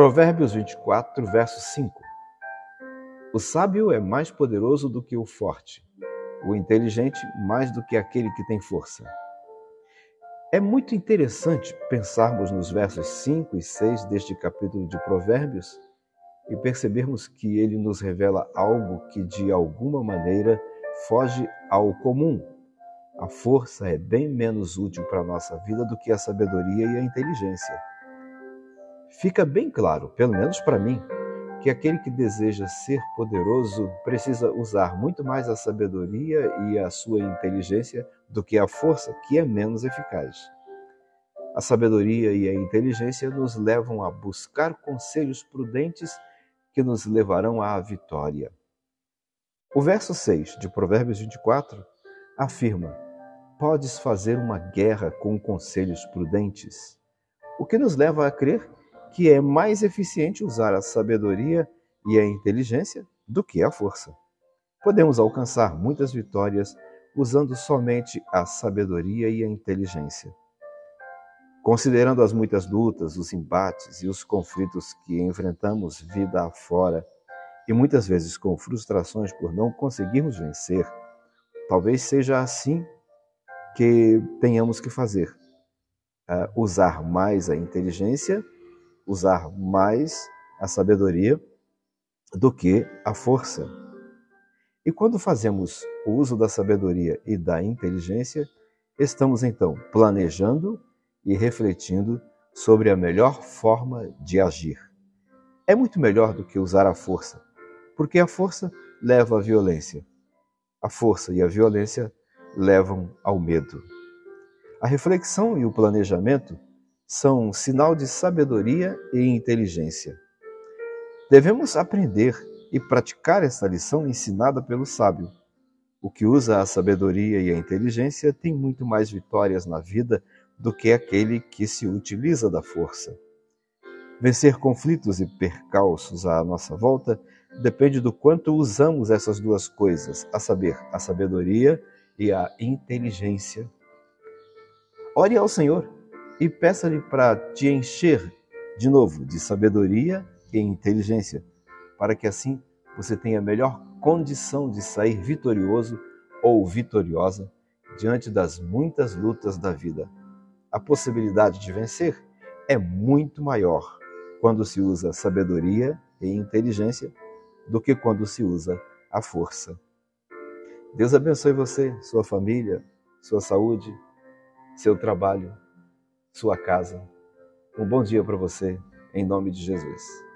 Provérbios 24, verso 5. O sábio é mais poderoso do que o forte, o inteligente mais do que aquele que tem força. É muito interessante pensarmos nos versos 5 e 6 deste capítulo de Provérbios e percebermos que ele nos revela algo que de alguma maneira foge ao comum. A força é bem menos útil para a nossa vida do que a sabedoria e a inteligência. Fica bem claro, pelo menos para mim, que aquele que deseja ser poderoso precisa usar muito mais a sabedoria e a sua inteligência do que a força, que é menos eficaz. A sabedoria e a inteligência nos levam a buscar conselhos prudentes que nos levarão à vitória. O verso 6 de Provérbios 24 afirma: Podes fazer uma guerra com conselhos prudentes, o que nos leva a crer que é mais eficiente usar a sabedoria e a inteligência do que a força. Podemos alcançar muitas vitórias usando somente a sabedoria e a inteligência. Considerando as muitas lutas, os embates e os conflitos que enfrentamos vida afora, e muitas vezes com frustrações por não conseguirmos vencer, talvez seja assim que tenhamos que fazer: uh, usar mais a inteligência usar mais a sabedoria do que a força. E quando fazemos uso da sabedoria e da inteligência, estamos então planejando e refletindo sobre a melhor forma de agir. É muito melhor do que usar a força, porque a força leva à violência. A força e a violência levam ao medo. A reflexão e o planejamento são um sinal de sabedoria e inteligência. Devemos aprender e praticar essa lição ensinada pelo sábio. O que usa a sabedoria e a inteligência tem muito mais vitórias na vida do que aquele que se utiliza da força. Vencer conflitos e percalços à nossa volta depende do quanto usamos essas duas coisas, a saber, a sabedoria e a inteligência. Ore ao Senhor e peça-lhe para te encher de novo de sabedoria e inteligência, para que assim você tenha a melhor condição de sair vitorioso ou vitoriosa diante das muitas lutas da vida. A possibilidade de vencer é muito maior quando se usa sabedoria e inteligência do que quando se usa a força. Deus abençoe você, sua família, sua saúde, seu trabalho sua casa. Um bom dia para você, em nome de Jesus.